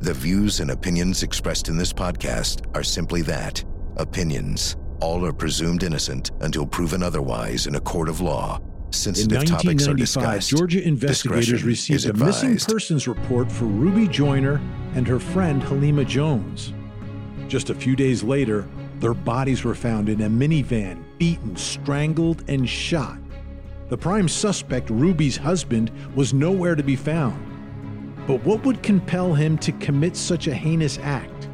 The views and opinions expressed in this podcast are simply that opinions. All are presumed innocent until proven otherwise in a court of law. Sensitive In topics are 1995, discussed. Georgia investigators Discretion received a missing persons report for Ruby Joyner and her friend Halima Jones. Just a few days later, their bodies were found in a minivan, beaten, strangled, and shot. The prime suspect, Ruby's husband, was nowhere to be found. But what would compel him to commit such a heinous act?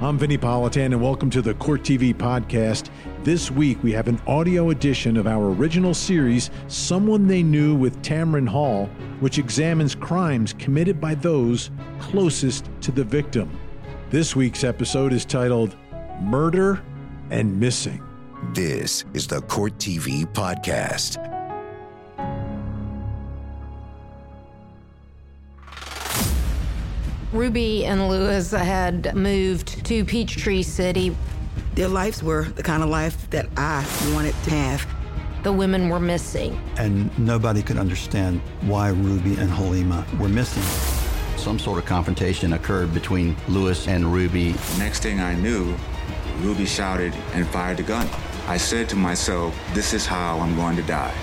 I'm Vinnie Politan, and welcome to the Court TV podcast. This week, we have an audio edition of our original series, Someone They Knew with Tamron Hall, which examines crimes committed by those closest to the victim. This week's episode is titled Murder and Missing. This is the Court TV podcast. Ruby and Lewis had moved to Peachtree City. Their lives were the kind of life that I wanted to have. The women were missing. and nobody could understand why Ruby and Halima were missing. Some sort of confrontation occurred between Lewis and Ruby. Next thing I knew, Ruby shouted and fired a gun. I said to myself, this is how I'm going to die.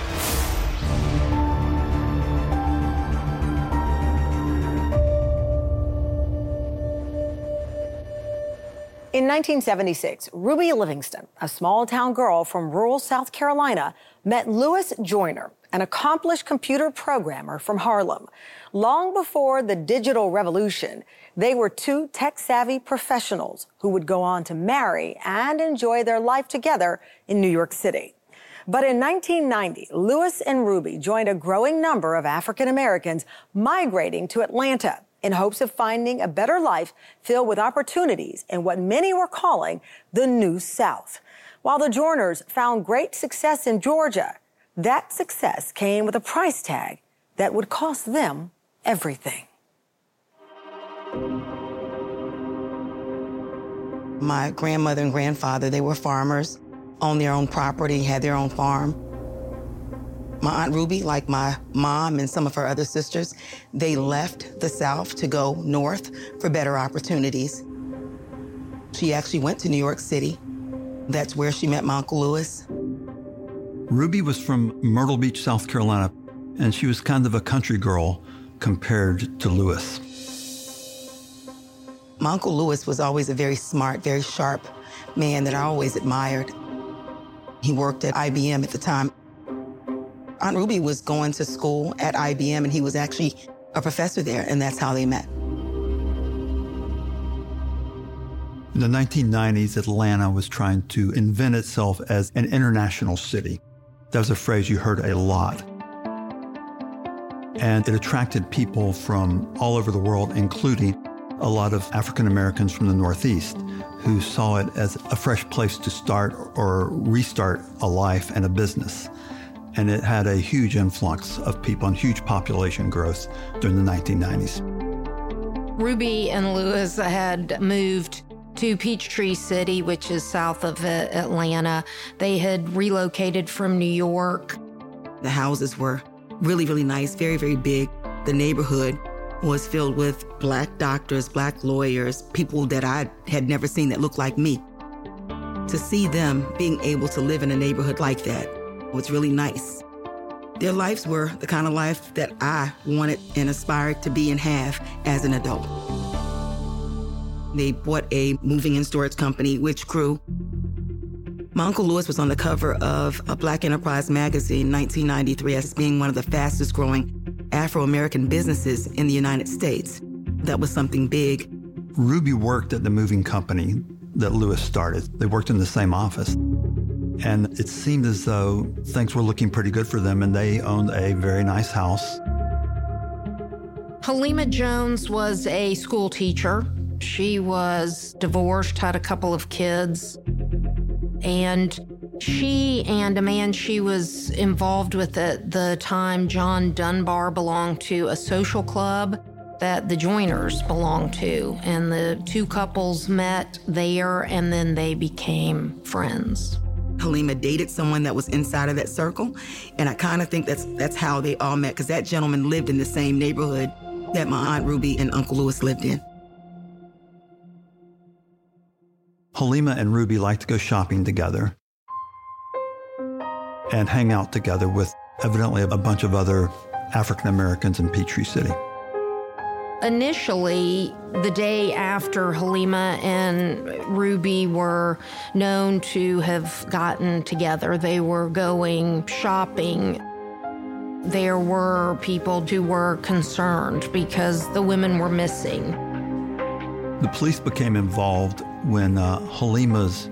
In 1976, Ruby Livingston, a small town girl from rural South Carolina, met Lewis Joyner, an accomplished computer programmer from Harlem. Long before the digital revolution, they were two tech savvy professionals who would go on to marry and enjoy their life together in New York City. But in 1990, Lewis and Ruby joined a growing number of African Americans migrating to Atlanta in hopes of finding a better life filled with opportunities in what many were calling the New South. While the Joyners found great success in Georgia, that success came with a price tag that would cost them everything. My grandmother and grandfather, they were farmers, owned their own property, had their own farm. My Aunt Ruby, like my mom and some of her other sisters, they left the South to go north for better opportunities. She actually went to New York City. That's where she met my Uncle Lewis. Ruby was from Myrtle Beach, South Carolina, and she was kind of a country girl compared to Lewis. My Uncle Lewis was always a very smart, very sharp man that I always admired. He worked at IBM at the time. Aunt Ruby was going to school at IBM, and he was actually a professor there, and that's how they met. In the 1990s, Atlanta was trying to invent itself as an international city. That was a phrase you heard a lot. And it attracted people from all over the world, including a lot of African Americans from the Northeast who saw it as a fresh place to start or restart a life and a business. And it had a huge influx of people and huge population growth during the 1990s. Ruby and Lewis had moved to Peachtree City, which is south of uh, Atlanta. They had relocated from New York. The houses were really, really nice, very, very big. The neighborhood was filled with black doctors, black lawyers, people that I had never seen that looked like me. To see them being able to live in a neighborhood like that was really nice. Their lives were the kind of life that I wanted and aspired to be and have as an adult. They bought a moving and storage company, which grew. My Uncle Lewis was on the cover of a Black Enterprise magazine in 1993 as being one of the fastest growing Afro American businesses in the United States. That was something big. Ruby worked at the moving company that Lewis started. They worked in the same office. And it seemed as though things were looking pretty good for them, and they owned a very nice house. Halima Jones was a school teacher. She was divorced, had a couple of kids, and she and a man she was involved with at the time, John Dunbar, belonged to a social club that the Joyners belonged to. And the two couples met there and then they became friends. Halima dated someone that was inside of that circle, and I kind of think that's that's how they all met because that gentleman lived in the same neighborhood that my aunt Ruby and Uncle Lewis lived in. Halima and Ruby liked to go shopping together and hang out together with evidently a bunch of other African Americans in Peachtree City. Initially, the day after Halima and Ruby were known to have gotten together, they were going shopping. There were people who were concerned because the women were missing. The police became involved when uh, Halima's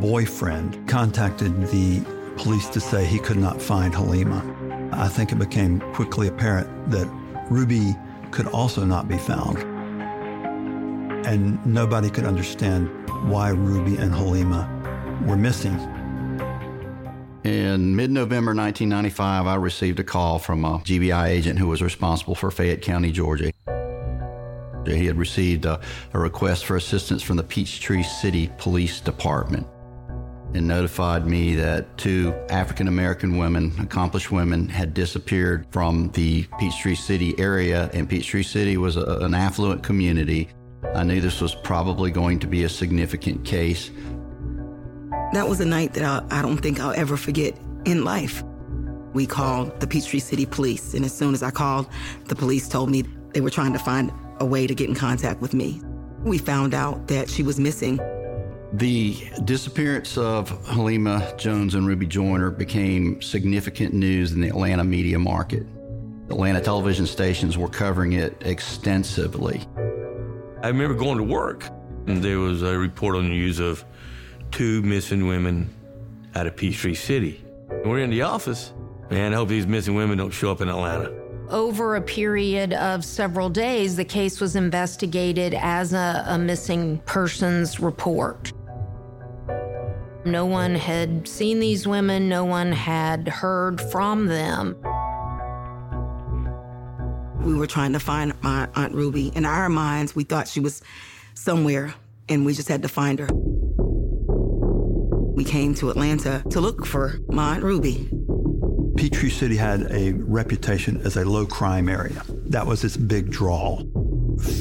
boyfriend contacted the police to say he could not find Halima. I think it became quickly apparent that Ruby could also not be found. And nobody could understand why Ruby and Halima were missing. In mid November 1995, I received a call from a GBI agent who was responsible for Fayette County, Georgia. He had received a, a request for assistance from the Peachtree City Police Department and notified me that two African American women, accomplished women, had disappeared from the Peachtree City area, and Peachtree City was a, an affluent community. I knew this was probably going to be a significant case. That was a night that I, I don't think I'll ever forget in life. We called the Peachtree City Police, and as soon as I called, the police told me they were trying to find a way to get in contact with me. We found out that she was missing the disappearance of Halima Jones and Ruby Joyner became significant news in the Atlanta media market. Atlanta television stations were covering it extensively. I remember going to work, and there was a report on the news of two missing women out of Peachtree City. We're in the office. Man, I hope these missing women don't show up in Atlanta. Over a period of several days, the case was investigated as a, a missing persons report. No one had seen these women, no one had heard from them. We were trying to find my Aunt Ruby. In our minds, we thought she was somewhere, and we just had to find her. We came to Atlanta to look for my Aunt Ruby. Peachtree City had a reputation as a low crime area. That was its big draw.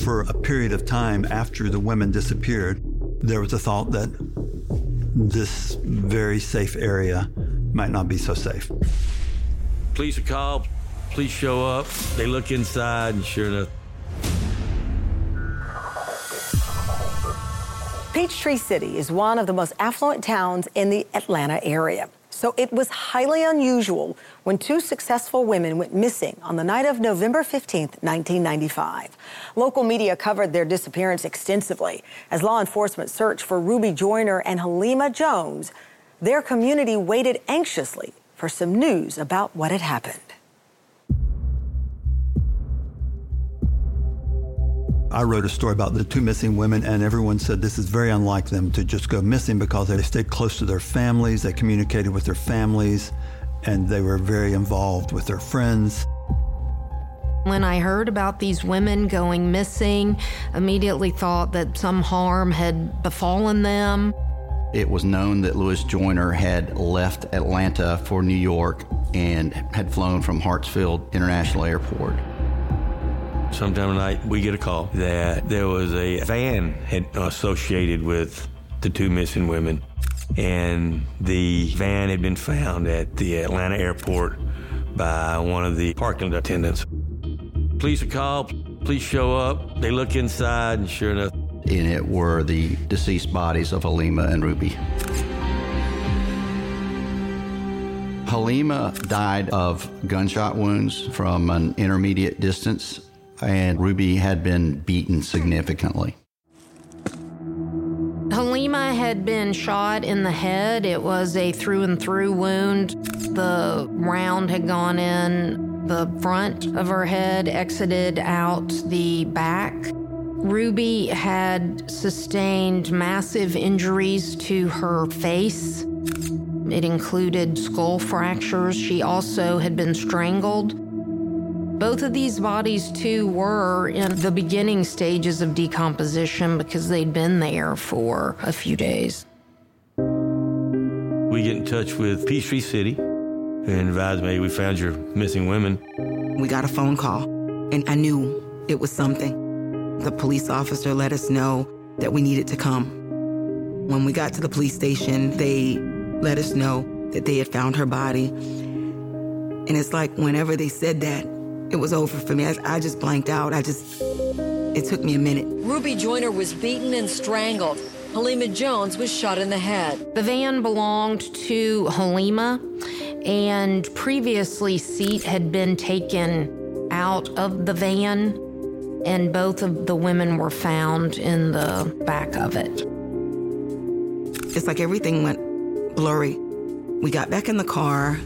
For a period of time after the women disappeared, there was a thought that this very safe area might not be so safe. Police are called. Police show up. They look inside, and sure enough, Peachtree City is one of the most affluent towns in the Atlanta area. So it was highly unusual when two successful women went missing on the night of November 15, 1995. Local media covered their disappearance extensively as law enforcement searched for Ruby Joyner and Halima Jones. Their community waited anxiously for some news about what had happened. I wrote a story about the two missing women, and everyone said this is very unlike them to just go missing because they stayed close to their families, they communicated with their families, and they were very involved with their friends. When I heard about these women going missing, immediately thought that some harm had befallen them. It was known that Lewis Joyner had left Atlanta for New York and had flown from Hartsfield International Airport. Sometime tonight, we get a call that there was a van associated with the two missing women and the van had been found at the Atlanta airport by one of the parking attendants. Police are called, police show up, they look inside, and sure enough, in it were the deceased bodies of Halima and Ruby. Halima died of gunshot wounds from an intermediate distance, and Ruby had been beaten significantly. Halima had been shot in the head. It was a through and through wound. The round had gone in the front of her head, exited out the back. Ruby had sustained massive injuries to her face. It included skull fractures. She also had been strangled. Both of these bodies, too, were in the beginning stages of decomposition because they'd been there for a few days. We get in touch with Peachtree City and advise me we found your missing women. We got a phone call, and I knew it was something. The police officer let us know that we needed to come. When we got to the police station, they let us know that they had found her body. And it's like whenever they said that, it was over for me. I, I just blanked out. I just, it took me a minute. Ruby Joyner was beaten and strangled. Halima Jones was shot in the head. The van belonged to Halima, and previously, seat had been taken out of the van, and both of the women were found in the back of it. It's like everything went blurry. We got back in the car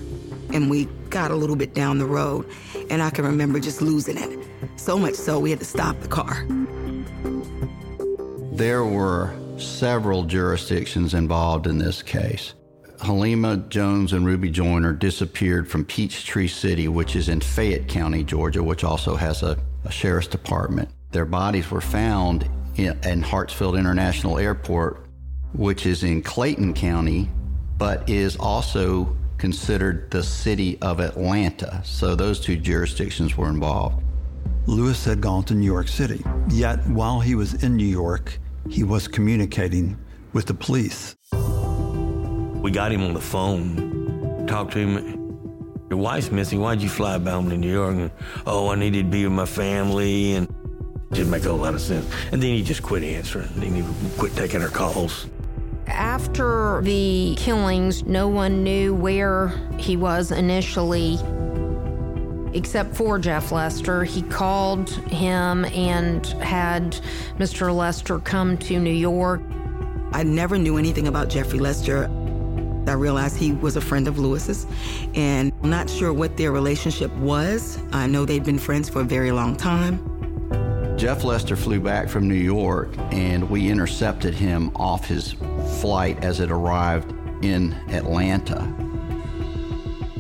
and we got a little bit down the road, and I can remember just losing it. So much so, we had to stop the car. There were several jurisdictions involved in this case. Halima Jones and Ruby Joyner disappeared from Peachtree City, which is in Fayette County, Georgia, which also has a, a sheriff's department. Their bodies were found in, in Hartsfield International Airport, which is in Clayton County, but is also considered the city of Atlanta. So those two jurisdictions were involved. Lewis had gone to New York City, yet while he was in New York, he was communicating with the police. We got him on the phone, talked to him. Your wife's missing. Why'd you fly bound to New York? And, oh, I needed to be with my family. And it didn't make a whole lot of sense. And then he just quit answering. Then he quit taking our calls. After the killings, no one knew where he was initially, except for Jeff Lester. He called him and had Mr. Lester come to New York. I never knew anything about Jeffrey Lester. I realized he was a friend of Lewis's, and I'm not sure what their relationship was. I know they'd been friends for a very long time. Jeff Lester flew back from New York, and we intercepted him off his flight as it arrived in Atlanta.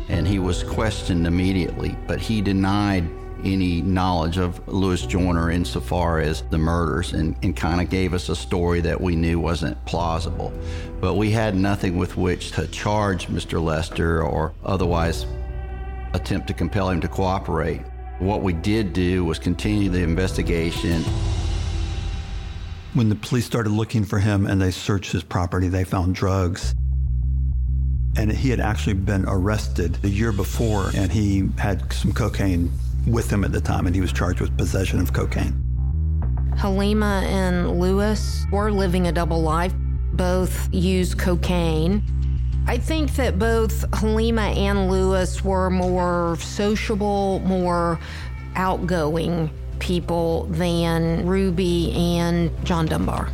And he was questioned immediately, but he denied any knowledge of Lewis Joyner insofar as the murders and, and kind of gave us a story that we knew wasn't plausible. But we had nothing with which to charge Mr. Lester or otherwise attempt to compel him to cooperate. What we did do was continue the investigation. When the police started looking for him and they searched his property, they found drugs. And he had actually been arrested the year before, and he had some cocaine with him at the time, and he was charged with possession of cocaine. Halima and Lewis were living a double life. Both used cocaine. I think that both Halima and Lewis were more sociable, more outgoing people than Ruby and John Dunbar.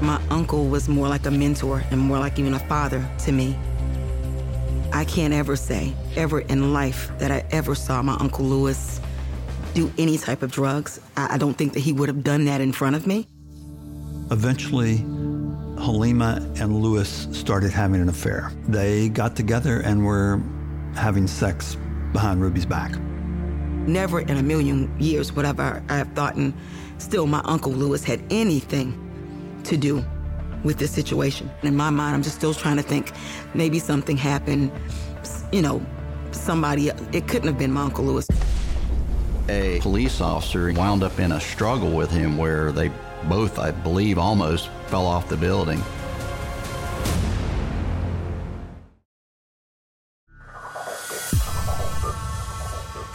My uncle was more like a mentor and more like even a father to me. I can't ever say, ever in life, that I ever saw my Uncle Lewis do any type of drugs. I, I don't think that he would have done that in front of me. Eventually, Halima and Lewis started having an affair. They got together and were having sex behind Ruby's back. Never in a million years would I have thought, and still my Uncle Lewis had anything to do with this situation. In my mind, I'm just still trying to think maybe something happened, you know, somebody, it couldn't have been my Uncle Lewis. A police officer wound up in a struggle with him where they both, I believe, almost fell off the building.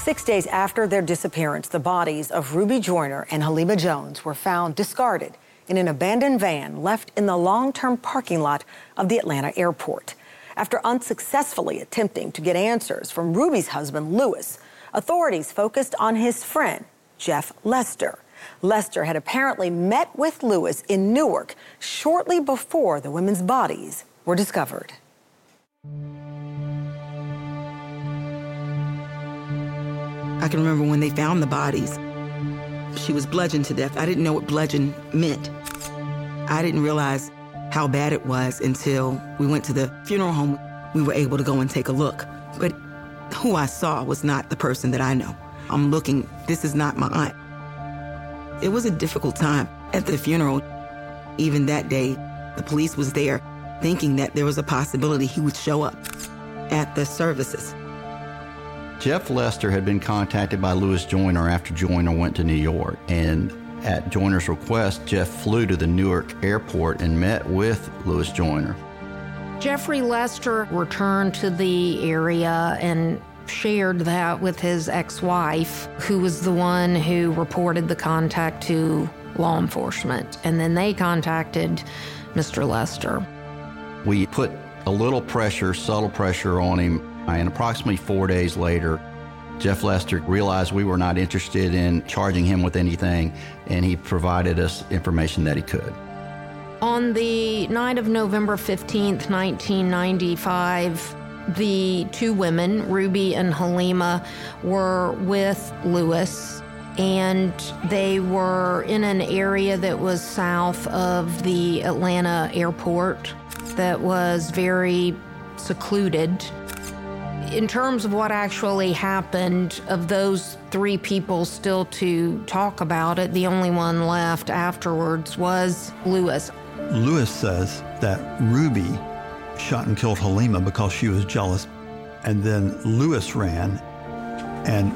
Six days after their disappearance, the bodies of Ruby Joyner and Halima Jones were found discarded in an abandoned van left in the long term parking lot of the Atlanta airport. After unsuccessfully attempting to get answers from Ruby's husband, Lewis, authorities focused on his friend, Jeff Lester. Lester had apparently met with Lewis in Newark shortly before the women's bodies were discovered. I can remember when they found the bodies. She was bludgeoned to death. I didn't know what bludgeon meant. I didn't realize how bad it was until we went to the funeral home. We were able to go and take a look. But who I saw was not the person that I know. I'm looking, this is not my aunt. It was a difficult time at the funeral. Even that day, the police was there thinking that there was a possibility he would show up at the services. Jeff Lester had been contacted by Lewis Joyner after Joyner went to New York. And At Joyner's request, Jeff flew to the Newark airport and met with Lewis Joyner. Jeffrey Lester returned to the area and shared that with his ex wife, who was the one who reported the contact to law enforcement. And then they contacted Mr. Lester. We put a little pressure, subtle pressure on him, Uh, and approximately four days later, Jeff Lester realized we were not interested in charging him with anything, and he provided us information that he could. On the night of November 15th, 1995, the two women, Ruby and Halima, were with Lewis, and they were in an area that was south of the Atlanta airport that was very secluded. In terms of what actually happened, of those three people still to talk about it, the only one left afterwards was Lewis. Lewis says that Ruby shot and killed Halima because she was jealous. And then Lewis ran and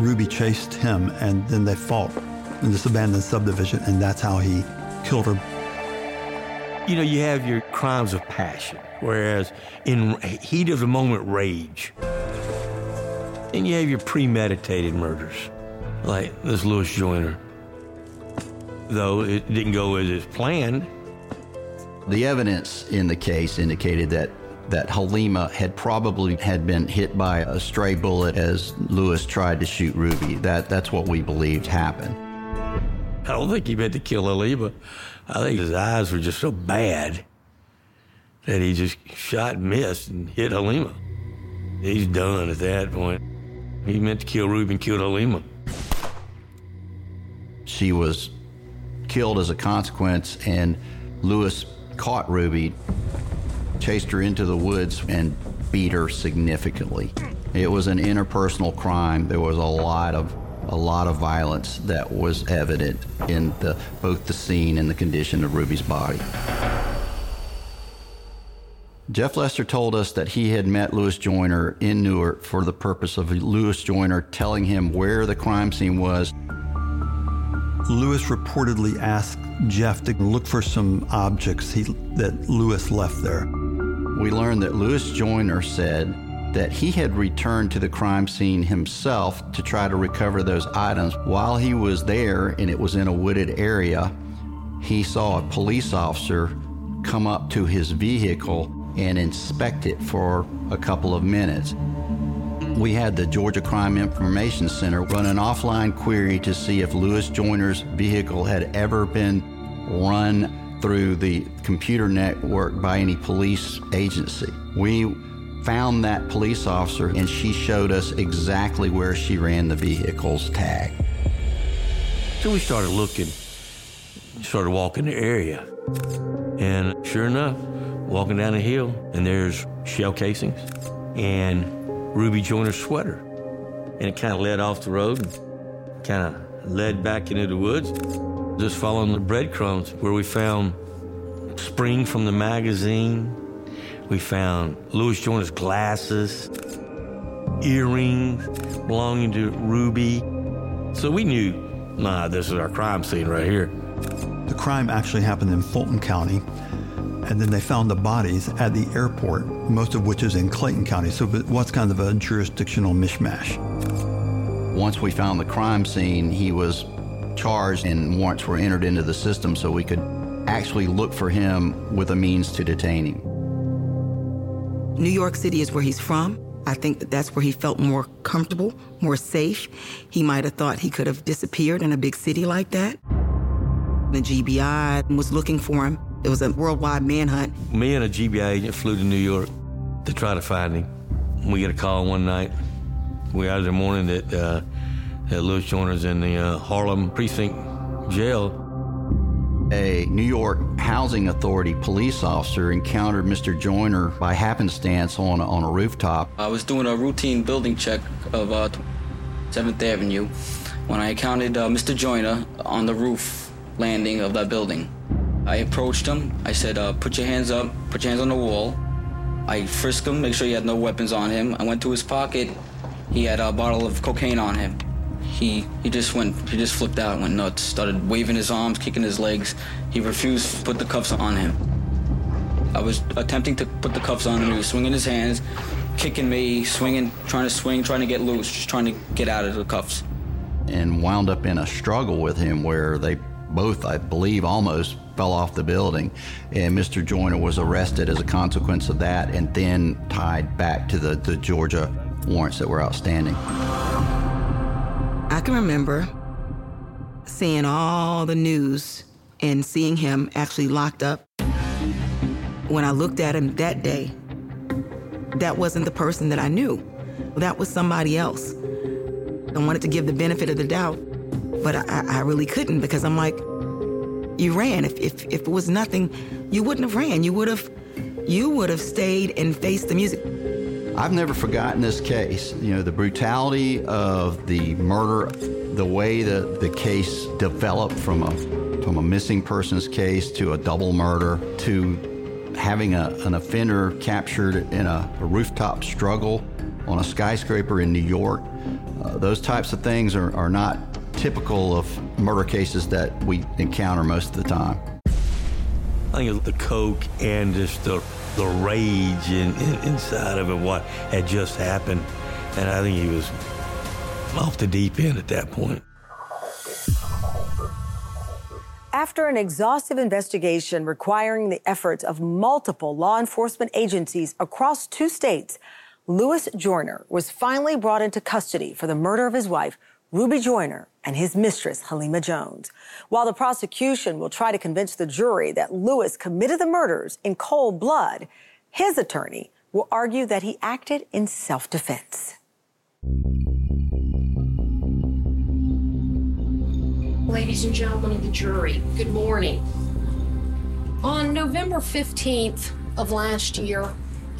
Ruby chased him and then they fought in this abandoned subdivision and that's how he killed her. You know, you have your crimes of passion, whereas in heat of the moment rage, and you have your premeditated murders, like this Lewis Joyner. Though it didn't go as is planned, the evidence in the case indicated that that Halima had probably had been hit by a stray bullet as Lewis tried to shoot Ruby. That that's what we believed happened. I don't think he meant to kill Halima. I think his eyes were just so bad that he just shot and missed and hit Halima. He's done at that point. He meant to kill Ruby and killed Halima. She was killed as a consequence, and Lewis caught Ruby, chased her into the woods, and beat her significantly. It was an interpersonal crime. There was a lot of a lot of violence that was evident in the, both the scene and the condition of Ruby's body. Jeff Lester told us that he had met Lewis Joyner in Newark for the purpose of Lewis Joyner telling him where the crime scene was. Lewis reportedly asked Jeff to look for some objects he, that Lewis left there. We learned that Lewis Joyner said that he had returned to the crime scene himself to try to recover those items. While he was there and it was in a wooded area, he saw a police officer come up to his vehicle and inspect it for a couple of minutes. We had the Georgia Crime Information Center run an offline query to see if Lewis Joyner's vehicle had ever been run through the computer network by any police agency. We found that police officer and she showed us exactly where she ran the vehicle's tag. So we started looking, started walking the area. And sure enough, walking down the hill, and there's shell casings and Ruby Joyner's sweater. And it kind of led off the road kind of led back into the woods, just following the breadcrumbs where we found spring from the magazine. We found Lewis Joyner's glasses, earrings belonging to Ruby. So we knew, nah, this is our crime scene right here. The crime actually happened in Fulton County, and then they found the bodies at the airport, most of which is in Clayton County. So it was kind of a jurisdictional mishmash. Once we found the crime scene, he was charged and warrants were entered into the system so we could actually look for him with a means to detain him. New York City is where he's from. I think that that's where he felt more comfortable, more safe. He might have thought he could have disappeared in a big city like that. The GBI was looking for him. It was a worldwide manhunt. Me and a GBI agent flew to New York to try to find him. We get a call one night. We out in the morning that, uh, that Lewis Joyner's in the uh, Harlem precinct jail. A New York Housing Authority police officer encountered Mr. Joyner by happenstance on a, on a rooftop. I was doing a routine building check of uh, 7th Avenue when I encountered uh, Mr. Joyner on the roof landing of that building. I approached him. I said, uh, put your hands up, put your hands on the wall. I frisked him, make sure he had no weapons on him. I went to his pocket. He had a bottle of cocaine on him. he he just went he just flipped out, went nuts, started waving his arms, kicking his legs. He refused to put the cuffs on him. I was attempting to put the cuffs on him. He was swinging his hands, kicking me, swinging, trying to swing, trying to get loose, just trying to get out of the cuffs. And wound up in a struggle with him where they both, I believe, almost fell off the building. And Mr. Joyner was arrested as a consequence of that and then tied back to the, the Georgia warrants that were outstanding. I can remember seeing all the news and seeing him actually locked up. When I looked at him that day, that wasn't the person that I knew. That was somebody else. I wanted to give the benefit of the doubt, but I, I really couldn't because I'm like, you ran. If, if, if it was nothing, you wouldn't have ran. You would have, you would have stayed and faced the music. I've never forgotten this case. You know, the brutality of the murder, the way that the case developed from a from a missing persons case to a double murder to having a, an offender captured in a, a rooftop struggle on a skyscraper in New York. Uh, those types of things are, are not typical of murder cases that we encounter most of the time. I think the coke and just the the rage in, in, inside of it, what had just happened, and I think he was off the deep end at that point. After an exhaustive investigation requiring the efforts of multiple law enforcement agencies across two states, Lewis Joyner was finally brought into custody for the murder of his wife, Ruby Joyner, and his mistress, Halima Jones. While the prosecution will try to convince the jury that Lewis committed the murders in cold blood, his attorney will argue that he acted in self defense. Ladies and gentlemen of the jury, good morning. On November 15th of last year,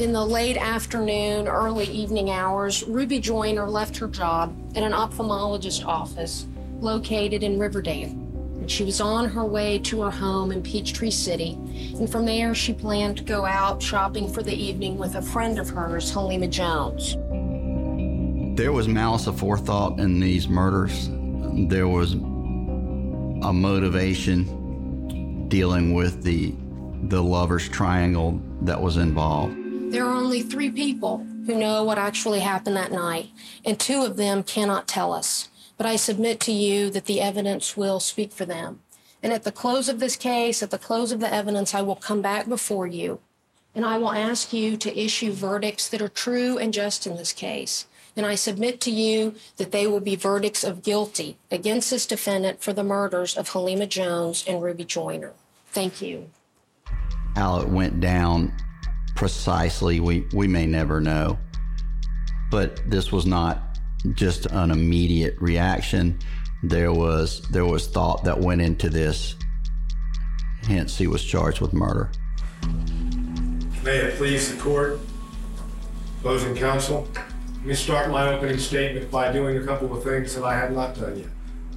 in the late afternoon, early evening hours, Ruby Joyner left her job at an ophthalmologist office located in Riverdale. And she was on her way to her home in Peachtree City. And from there, she planned to go out shopping for the evening with a friend of hers, Halima Jones. There was malice aforethought in these murders. There was a motivation dealing with the the lovers triangle that was involved. There are only three people who know what actually happened that night, and two of them cannot tell us. But I submit to you that the evidence will speak for them. And at the close of this case, at the close of the evidence, I will come back before you and I will ask you to issue verdicts that are true and just in this case. And I submit to you that they will be verdicts of guilty against this defendant for the murders of Halima Jones and Ruby Joyner. Thank you. How it went down precisely, we, we may never know. But this was not just an immediate reaction. There was there was thought that went into this. Hence, he was charged with murder. May it please the court, opposing counsel. Let me start my opening statement by doing a couple of things that I have not done yet.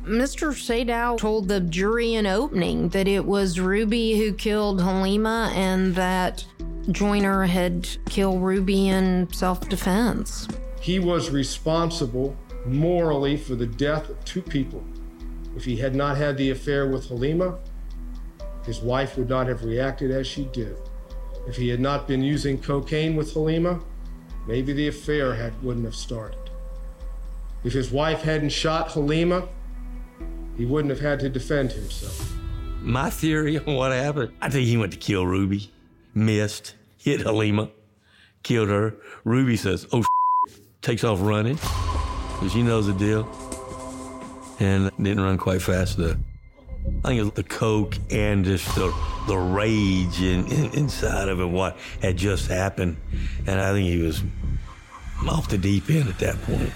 Mr. Sadow told the jury in opening that it was Ruby who killed Halima and that Joyner had killed Ruby in self defense. He was responsible morally for the death of two people. If he had not had the affair with Halima, his wife would not have reacted as she did. If he had not been using cocaine with Halima, maybe the affair had, wouldn't have started. If his wife hadn't shot Halima, he wouldn't have had to defend himself. My theory on what happened, I think he went to kill Ruby, missed, hit Halima, killed her. Ruby says, oh, takes off running because she knows the deal and didn't run quite fast enough. I think it's the coke and just the, the rage in, in, inside of it, what had just happened. And I think he was off the deep end at that point.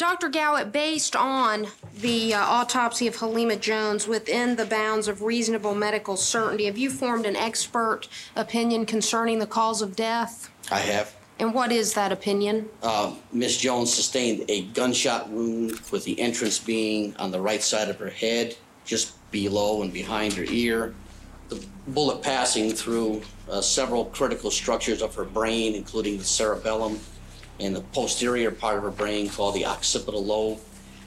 Dr. Gowitt, based on the uh, autopsy of Halima Jones within the bounds of reasonable medical certainty, have you formed an expert opinion concerning the cause of death? I have. And what is that opinion? Uh, Miss Jones sustained a gunshot wound with the entrance being on the right side of her head, just below and behind her ear. The bullet passing through uh, several critical structures of her brain, including the cerebellum and the posterior part of her brain called the occipital lobe.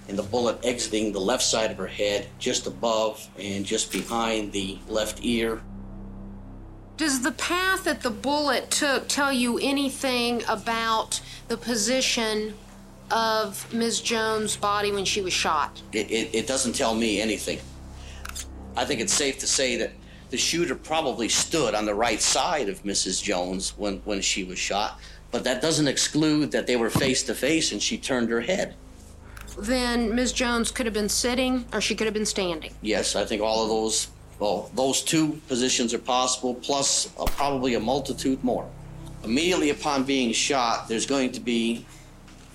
and the bullet exiting the left side of her head, just above and just behind the left ear. Does the path that the bullet took tell you anything about the position of Ms. Jones' body when she was shot? It, it, it doesn't tell me anything. I think it's safe to say that the shooter probably stood on the right side of Mrs. Jones when, when she was shot, but that doesn't exclude that they were face to face and she turned her head. Then Ms. Jones could have been sitting or she could have been standing. Yes, I think all of those, well, those two positions are possible, plus uh, probably a multitude more. Immediately upon being shot, there's going to be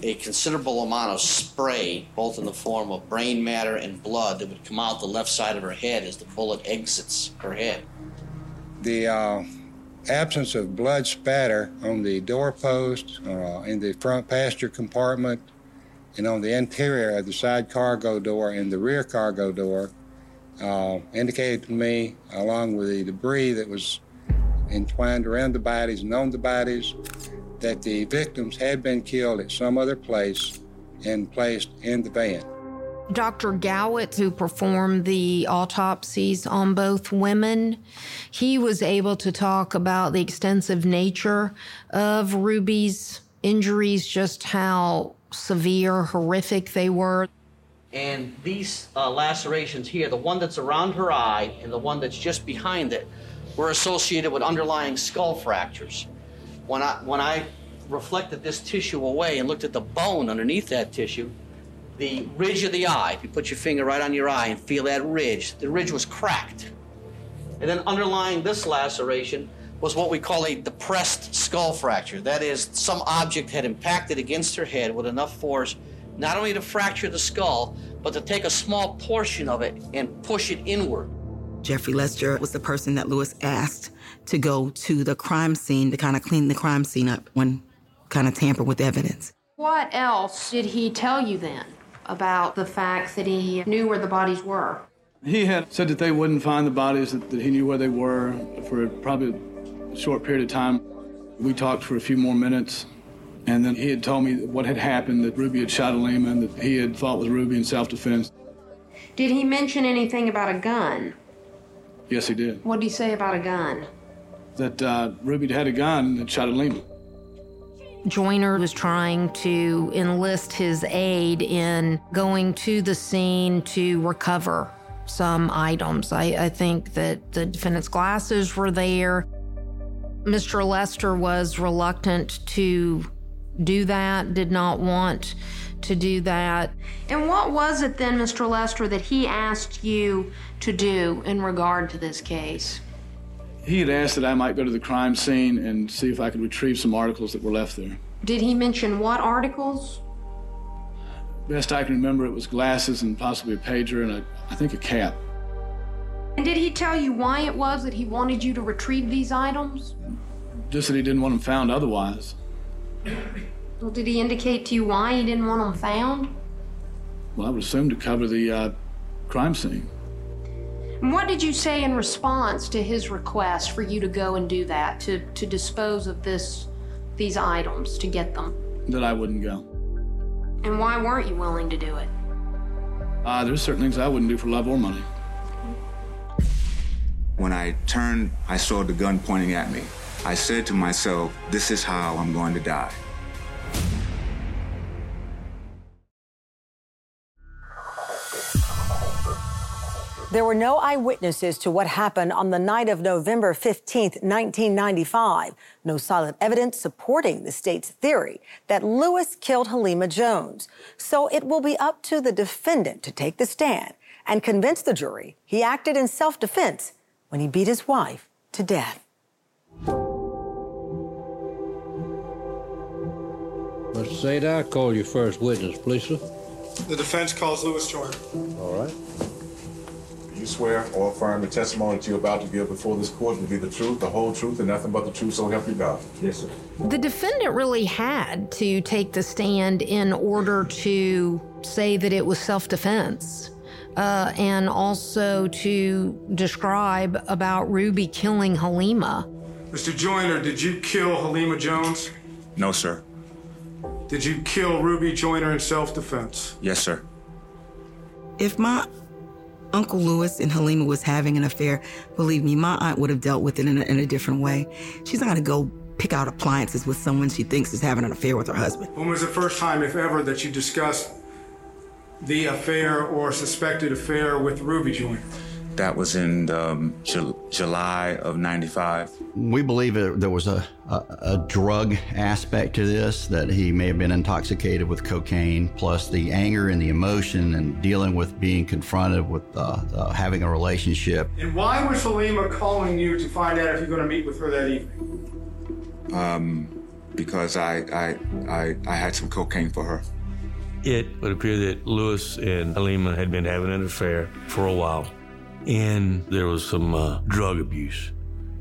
a considerable amount of spray, both in the form of brain matter and blood, that would come out the left side of her head as the bullet exits her head. The uh, absence of blood spatter on the doorpost, uh, in the front passenger compartment, and on the interior of the side cargo door and the rear cargo door uh, indicated to me, along with the debris that was entwined around the bodies and on the bodies, that the victims had been killed at some other place and placed in the van. Dr. Gowitt, who performed the autopsies on both women, he was able to talk about the extensive nature of Ruby's injuries, just how severe, horrific they were. And these uh, lacerations here, the one that's around her eye and the one that's just behind it, were associated with underlying skull fractures. When I, when I reflected this tissue away and looked at the bone underneath that tissue, the ridge of the eye, if you put your finger right on your eye and feel that ridge, the ridge was cracked. And then underlying this laceration was what we call a depressed skull fracture. That is, some object had impacted against her head with enough force not only to fracture the skull, but to take a small portion of it and push it inward. Jeffrey Lester was the person that Lewis asked to go to the crime scene to kind of clean the crime scene up when kind of tamper with evidence. What else did he tell you then about the fact that he knew where the bodies were? He had said that they wouldn't find the bodies, that, that he knew where they were for probably a short period of time. We talked for a few more minutes, and then he had told me what had happened, that Ruby had shot Alima, and that he had fought with Ruby in self-defense. Did he mention anything about a gun? Yes, he did. What did he say about a gun? That uh, Ruby had a gun that shot Alima. Joyner was trying to enlist his aid in going to the scene to recover some items. I, I, think that the defendant's glasses were there. Mr. Lester was reluctant to do that, did not want to do that. And what was it then, Mr. Lester, that he asked you to do in regard to this case? He had asked that I might go to the crime scene and see if I could retrieve some articles that were left there. Did he mention what articles? Best I can remember, it was glasses and possibly a pager and a, I think a cap. And did he tell you why it was that he wanted you to retrieve these items? Just that he didn't want them found otherwise. Well, did he indicate to you why he didn't want them found? Well, I would assume to cover the uh, crime scene. And what did you say in response to his request for you to go and do that, to, to dispose of this, these items, to get them? That I wouldn't go. And why weren't you willing to do it? Uh, there's certain things I wouldn't do for love or money. When I turned, I saw the gun pointing at me. I said to myself, this is how I'm going to die. There were no eyewitnesses to what happened on the night of November 15, 1995. No solid evidence supporting the state's theory that Lewis killed Halima Jones. So it will be up to the defendant to take the stand and convince the jury he acted in self defense when he beat his wife to death. Mr. Sadow, I call you first witness, please, sir. The defense calls Lewis Joyner. All right. Do you swear or affirm the testimony that you're about to give before this court will be the truth, the whole truth, and nothing but the truth, so help you God? Yes, sir. The defendant really had to take the stand in order to say that it was self defense. Uh, and also to describe about Ruby killing Halima. Mr. Joyner, did you kill Halima Jones? No, sir. Did you kill Ruby Joyner in self defense? Yes, sir. If my Uncle Lewis and Halima was having an affair, believe me, my aunt would have dealt with it in a, in a different way. She's not going to go pick out appliances with someone she thinks is having an affair with her husband. When was the first time, if ever, that you discussed the affair or suspected affair with Ruby Joyner? That was in um, Ju- July of 95. We believe it, there was a, a, a, drug aspect to this, that he may have been intoxicated with cocaine, plus the anger and the emotion and dealing with being confronted with uh, uh, having a relationship. And why was Halima calling you to find out if you're going to meet with her that evening? Um, because I, I, I, I had some cocaine for her. It would appear that Lewis and Halima had been having an affair for a while and there was some uh, drug abuse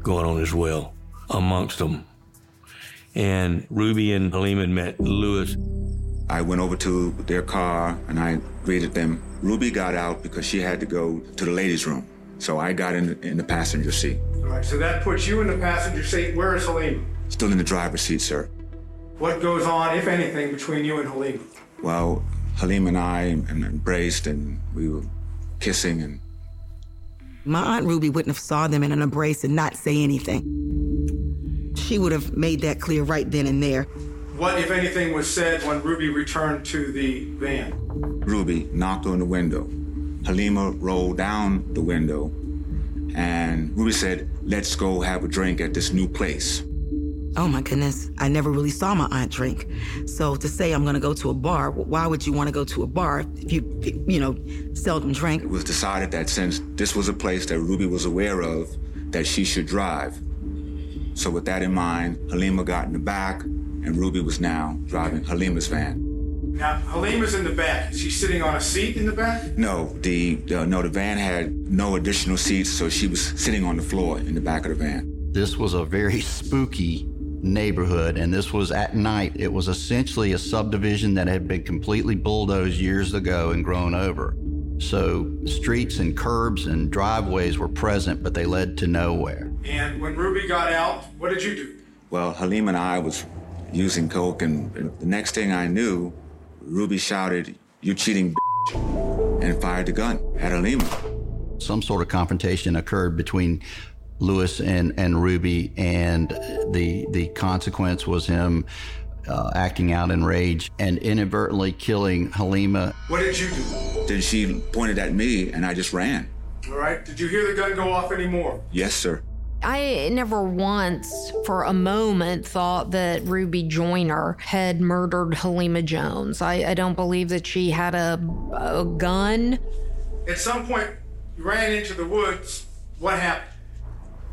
going on as well amongst them. And Ruby and Halima met Lewis. I went over to their car and I greeted them. Ruby got out because she had to go to the ladies' room. So I got in in the passenger seat. All right, so that puts you in the passenger seat. Where is Halima? Still in the driver's seat, sir. What goes on, if anything, between you and Halima? Well, Halima and I embraced and we were kissing and my Aunt Ruby wouldn't have saw them in an embrace and not say anything. She would have made that clear right then and there. What, if anything, was said when Ruby returned to the van? Ruby knocked on the window. Halima rolled down the window, and Ruby said, Let's go have a drink at this new place. Oh my goodness, I never really saw my aunt drink. So to say I'm gonna go to a bar, why would you wanna go to a bar if you, you know, seldom drank? It was decided that since this was a place that Ruby was aware of, that she should drive. So with that in mind, Halima got in the back, and Ruby was now driving Halima's van. Now, Halima's in the back. Is she sitting on a seat in the back? No, the uh, no, the van had no additional seats, so she was sitting on the floor in the back of the van. This was a very spooky neighborhood, and this was at night. It was essentially a subdivision that had been completely bulldozed years ago and grown over. So streets and curbs and driveways were present, but they led to nowhere. And when Ruby got out, what did you do? Well, Halim and I was using coke, and the next thing I knew, Ruby shouted, "You cheating!" and fired the gun at Halima. Some sort of confrontation occurred between Lewis and, and Ruby, and the the consequence was him uh, acting out in rage and inadvertently killing Halima. What did you do? Then she pointed at me, and I just ran. All right. Did you hear the gun go off anymore? Yes, sir. I never once for a moment thought that Ruby Joyner had murdered Halima Jones. I, I don't believe that she had a, a gun. At some point, you ran into the woods. What happened?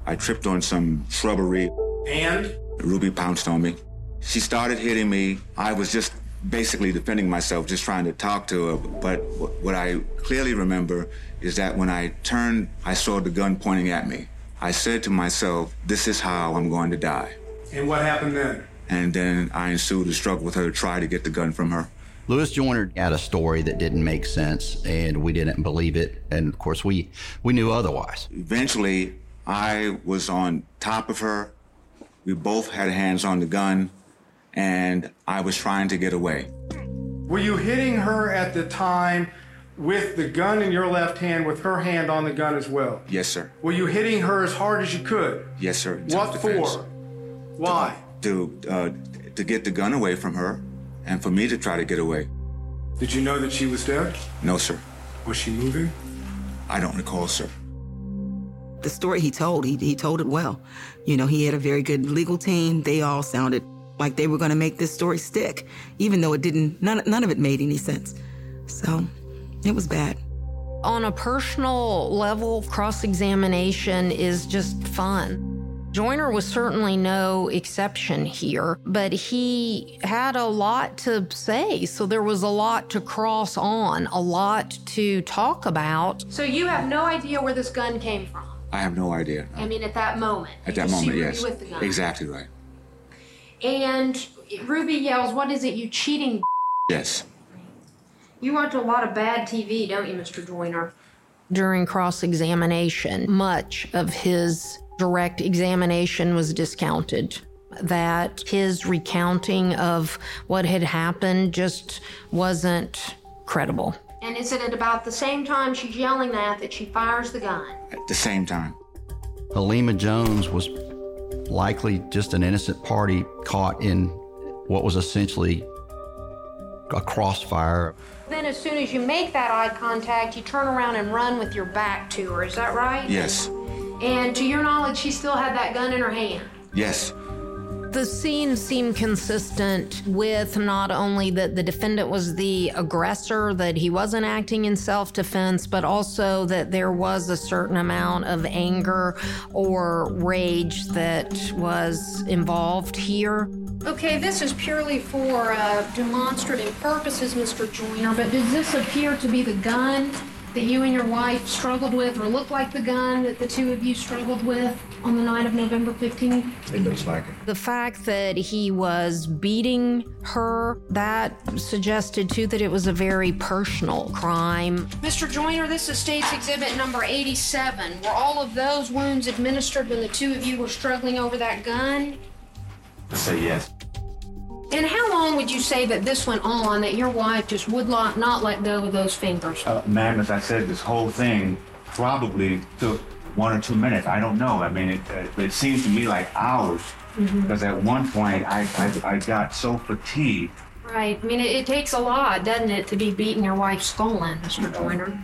I tripped on some shrubbery. And? Ruby pounced on me. She started hitting me. I was just basically defending myself, just trying to talk to her. But what I clearly remember is that when I turned, I saw the gun pointing at me. I said to myself, this is how I'm going to die. And what happened then? And then I ensued a struggle with her to try to get the gun from her. Lewis Joyner had a story that didn't make sense, and we didn't believe it. And of course, we, we knew otherwise. Eventually, I was on top of her. We both had hands on the gun, and I was trying to get away. Were you hitting her at the time with the gun in your left hand with her hand on the gun as well? Yes, sir. Were you hitting her as hard as you could? Yes, sir. What for? Why? To uh, to get the gun away from her, and for me to try to get away. Did you know that she was dead? No, sir. Was she moving? I don't recall, sir the story he told, he, he told it well. You know, he had a very good legal team. They all sounded like they were going to make this story stick, even though it didn't, none, none of it made any sense. So it was bad. On a personal level, cross examination is just fun. Joyner was certainly no exception here, but he had a lot to say. So there was a lot to cross on, a lot to talk about. So you have no idea where this gun came from? I have no idea. I mean, at that moment. At that moment, yes. Exactly right. And Ruby yells, "What is it? You cheating?" Yes. You watch a lot of bad TV, don't you, Mr. Joyner? During cross examination, much of his direct examination was discounted. That his recounting of what had happened just wasn't credible. And And is it at about the same time she's yelling that that she fires the gun? At the same time. Halima Jones was likely just an innocent party caught in what was essentially a crossfire. Then, as soon as you make that eye contact, you turn around and run with your back to her. Is that right? Yes. And to your knowledge, she still had that gun in her hand. Yes. The scene seemed consistent with not only that the defendant was the aggressor, that he wasn't acting in self defense, but also that there was a certain amount of anger or rage that was involved here. Okay, this is purely for uh, demonstrative purposes, Mr. Joyner, but does this appear to be the gun that you and your wife struggled with, or looked like the gun that the two of you struggled with on the night of November 15th? It looks like it. The fact that he was beating her, that suggested too that it was a very personal crime. Mr. Joyner, this is State's Exhibit number 87. Were all of those wounds administered when the two of you were struggling over that gun? I say yes. And how long would you say that this went on, that your wife just would not, not let go of those fingers? Uh, ma'am, as I said, this whole thing probably took one or two minutes. I don't know. I mean, it, uh, it seems to me like hours. Mhm. Because at one point, I, I, I got so fatigued. Right. I mean, it, it takes a lot, doesn't it, to be beating your wife's skull in, Mr. Joyner?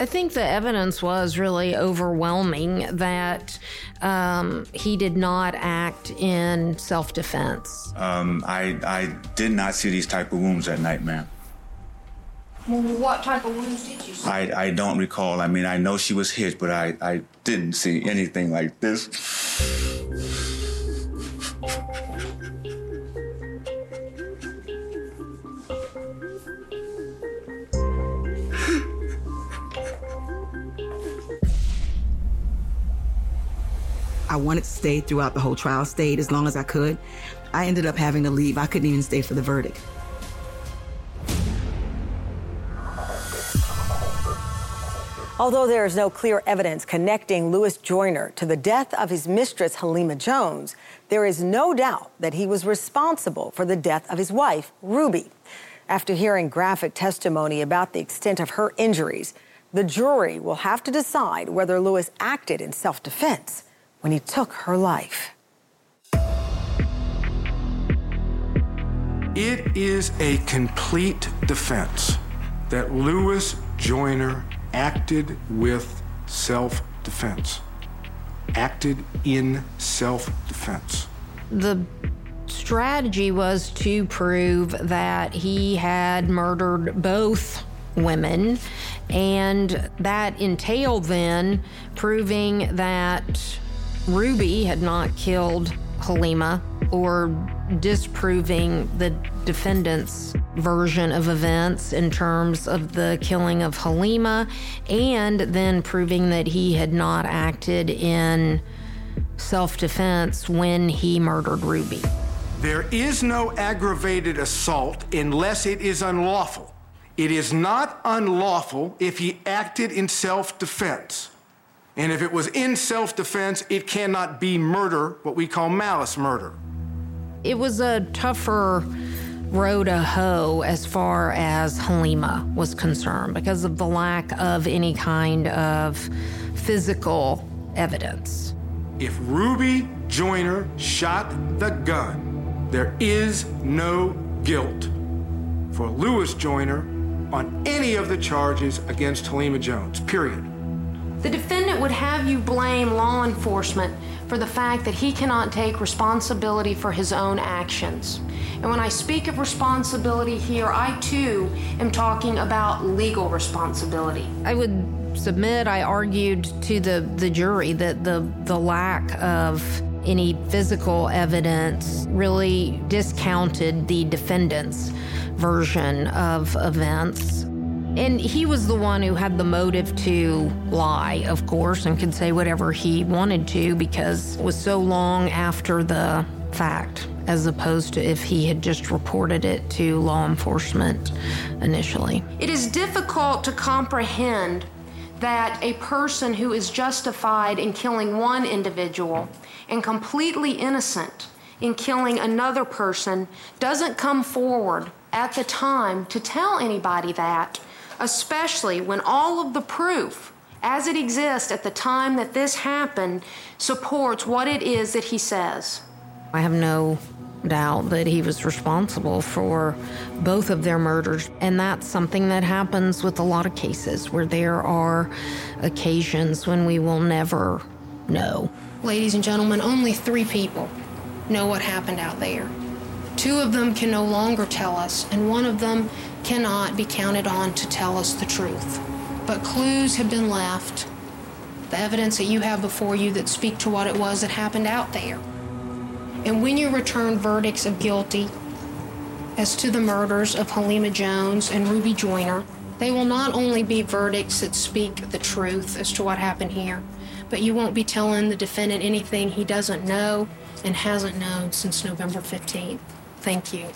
I think the evidence was really overwhelming that um, he did not act in self defense. Um, I, I did not see these type of wounds that night, ma'am. Well, what type of wounds did you see? I, I don't recall. I mean, I know she was hit, but I, I didn't see anything like this. I wanted to stay throughout the whole trial, stayed as long as I could. I ended up having to leave. I couldn't even stay for the verdict. Although there is no clear evidence connecting Lewis Joyner to the death of his mistress, Halima Jones, there is no doubt that he was responsible for the death of his wife, Ruby. After hearing graphic testimony about the extent of her injuries, the jury will have to decide whether Lewis acted in self defense when he took her life. It is a complete defense that Lewis Joyner acted with self defense. Acted in self defense. The strategy was to prove that he had murdered both women, and that entailed then proving that Ruby had not killed Halima or disproving the defendant's version of events in terms of the killing of Halima, and then proving that he had not acted in self defense when he murdered Ruby. There is no aggravated assault unless it is unlawful. It is not unlawful if he acted in self defense. And if it was in self defense, it cannot be murder, what we call malice murder. It was a tougher row to hoe as far as Halima was concerned because of the lack of any kind of physical evidence. If Ruby Joyner shot the gun, there is no guilt for Lewis Joyner on any of the charges against Halima Jones, period. The defendant would have you blame law enforcement for the fact that he cannot take responsibility for his own actions. And when I speak of responsibility here, I too am talking about legal responsibility. I would submit I argued to the, the jury that the the lack of any physical evidence really discounted the defendant's version of events. And he was the one who had the motive to lie, of course, and could say whatever he wanted to because it was so long after the fact, as opposed to if he had just reported it to law enforcement initially. It is difficult to comprehend that a person who is justified in killing one individual and completely innocent in killing another person doesn't come forward at the time to tell anybody that especially when all of the proof as it exists at the time that this happened supports what it is that he says. I have no doubt that he was responsible for both of their murders. And that's something that happens with a lot of cases where there are occasions when we will never know. Ladies and gentlemen, only three people know what happened out there. Two of them can no longer tell us, and one of them cannot be counted on to tell us the truth. But clues have been left, the evidence that you have before you that speak to what it was that happened out there. And when you return verdicts of guilty as to the murders of Halima Jones and Ruby Joyner, they will not only be verdicts that speak the truth as to what happened here, but you won't be telling the defendant anything he doesn't know and hasn't known since November 15th. Thank you.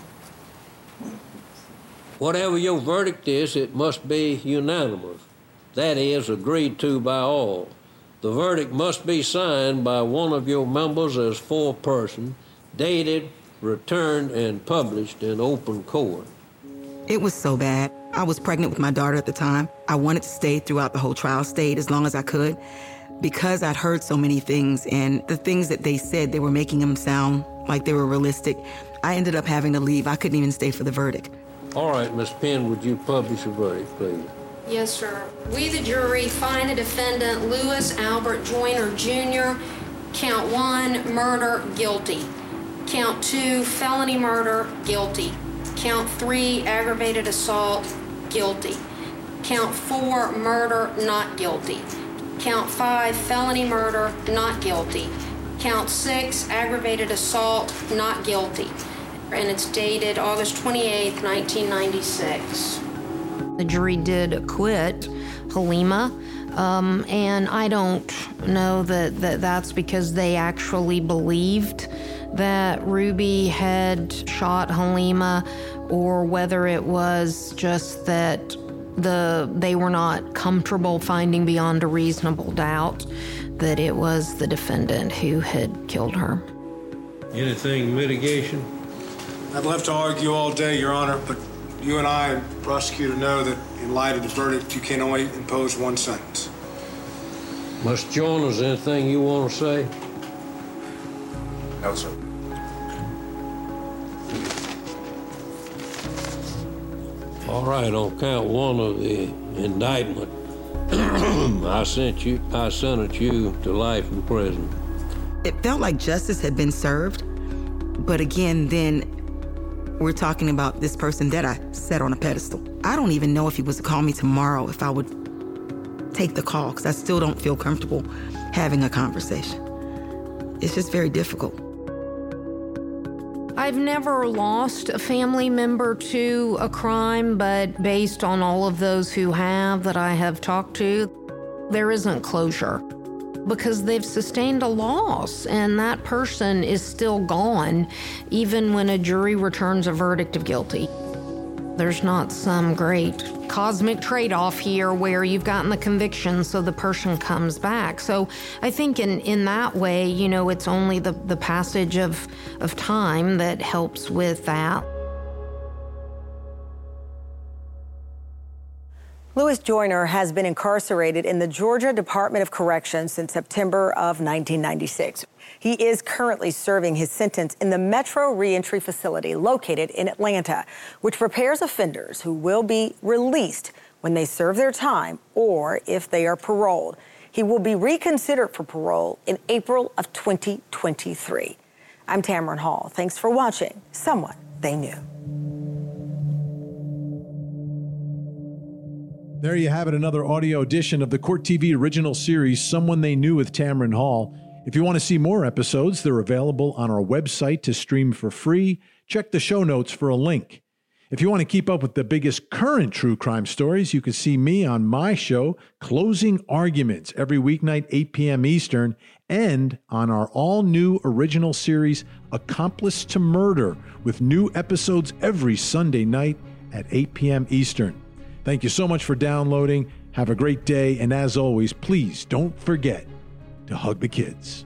Whatever your verdict is, it must be unanimous. That is, agreed to by all. The verdict must be signed by one of your members as foreperson, dated, returned, and published in open court. It was so bad. I was pregnant with my daughter at the time. I wanted to stay throughout the whole trial, stayed as long as I could because I'd heard so many things and the things that they said, they were making them sound like they were realistic. I ended up having to leave. I couldn't even stay for the verdict. All right, Miss Penn, would you publish a verdict, please? Yes, sir. We, the jury, find the defendant Lewis Albert Joyner Jr., count one, murder, guilty. Count two, felony murder, guilty. Count three, aggravated assault, guilty. Count four, murder, not guilty. Count five, felony murder, not guilty. Count six, aggravated assault, not guilty. And it's dated August 28, 1996. The jury did acquit Halima. Um, and I don't know that, that that's because they actually believed that Ruby had shot Halima or whether it was just that the they were not comfortable finding beyond a reasonable doubt that it was the defendant who had killed her. Anything mitigation? I'd love to argue all day, Your Honor, but you and I, prosecutor, know that in light of the verdict, you can only impose one sentence. Must Jones, is anything you want to say? No, sir. All right, on count one of the indictment, I sent you, I sentenced you to life in prison. It felt like justice had been served, but again, then we're talking about this person that I set on a pedestal. I don't even know if he was to call me tomorrow if I would take the call because I still don't feel comfortable having a conversation. It's just very difficult. I've never lost a family member to a crime, but based on all of those who have that I have talked to, there isn't closure because they've sustained a loss and that person is still gone even when a jury returns a verdict of guilty. There's not some great cosmic trade off here where you've gotten the conviction so the person comes back. So I think in, in that way, you know, it's only the, the passage of, of time that helps with that. Lewis Joyner has been incarcerated in the Georgia Department of Corrections since September of 1996. He is currently serving his sentence in the Metro Reentry Facility located in Atlanta, which prepares offenders who will be released when they serve their time or if they are paroled. He will be reconsidered for parole in April of 2023. I'm Tamron Hall. Thanks for watching Someone They Knew. There you have it, another audio edition of the Court TV original series, Someone They Knew with Tamron Hall. If you want to see more episodes, they're available on our website to stream for free. Check the show notes for a link. If you want to keep up with the biggest current true crime stories, you can see me on my show, Closing Arguments, every weeknight, 8 p.m. Eastern, and on our all new original series, Accomplice to Murder, with new episodes every Sunday night at 8 p.m. Eastern. Thank you so much for downloading. Have a great day. And as always, please don't forget to hug the kids.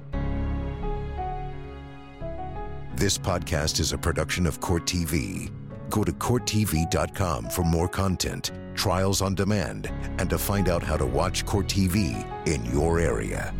This podcast is a production of Court TV. Go to CourtTV.com for more content, trials on demand, and to find out how to watch Court TV in your area.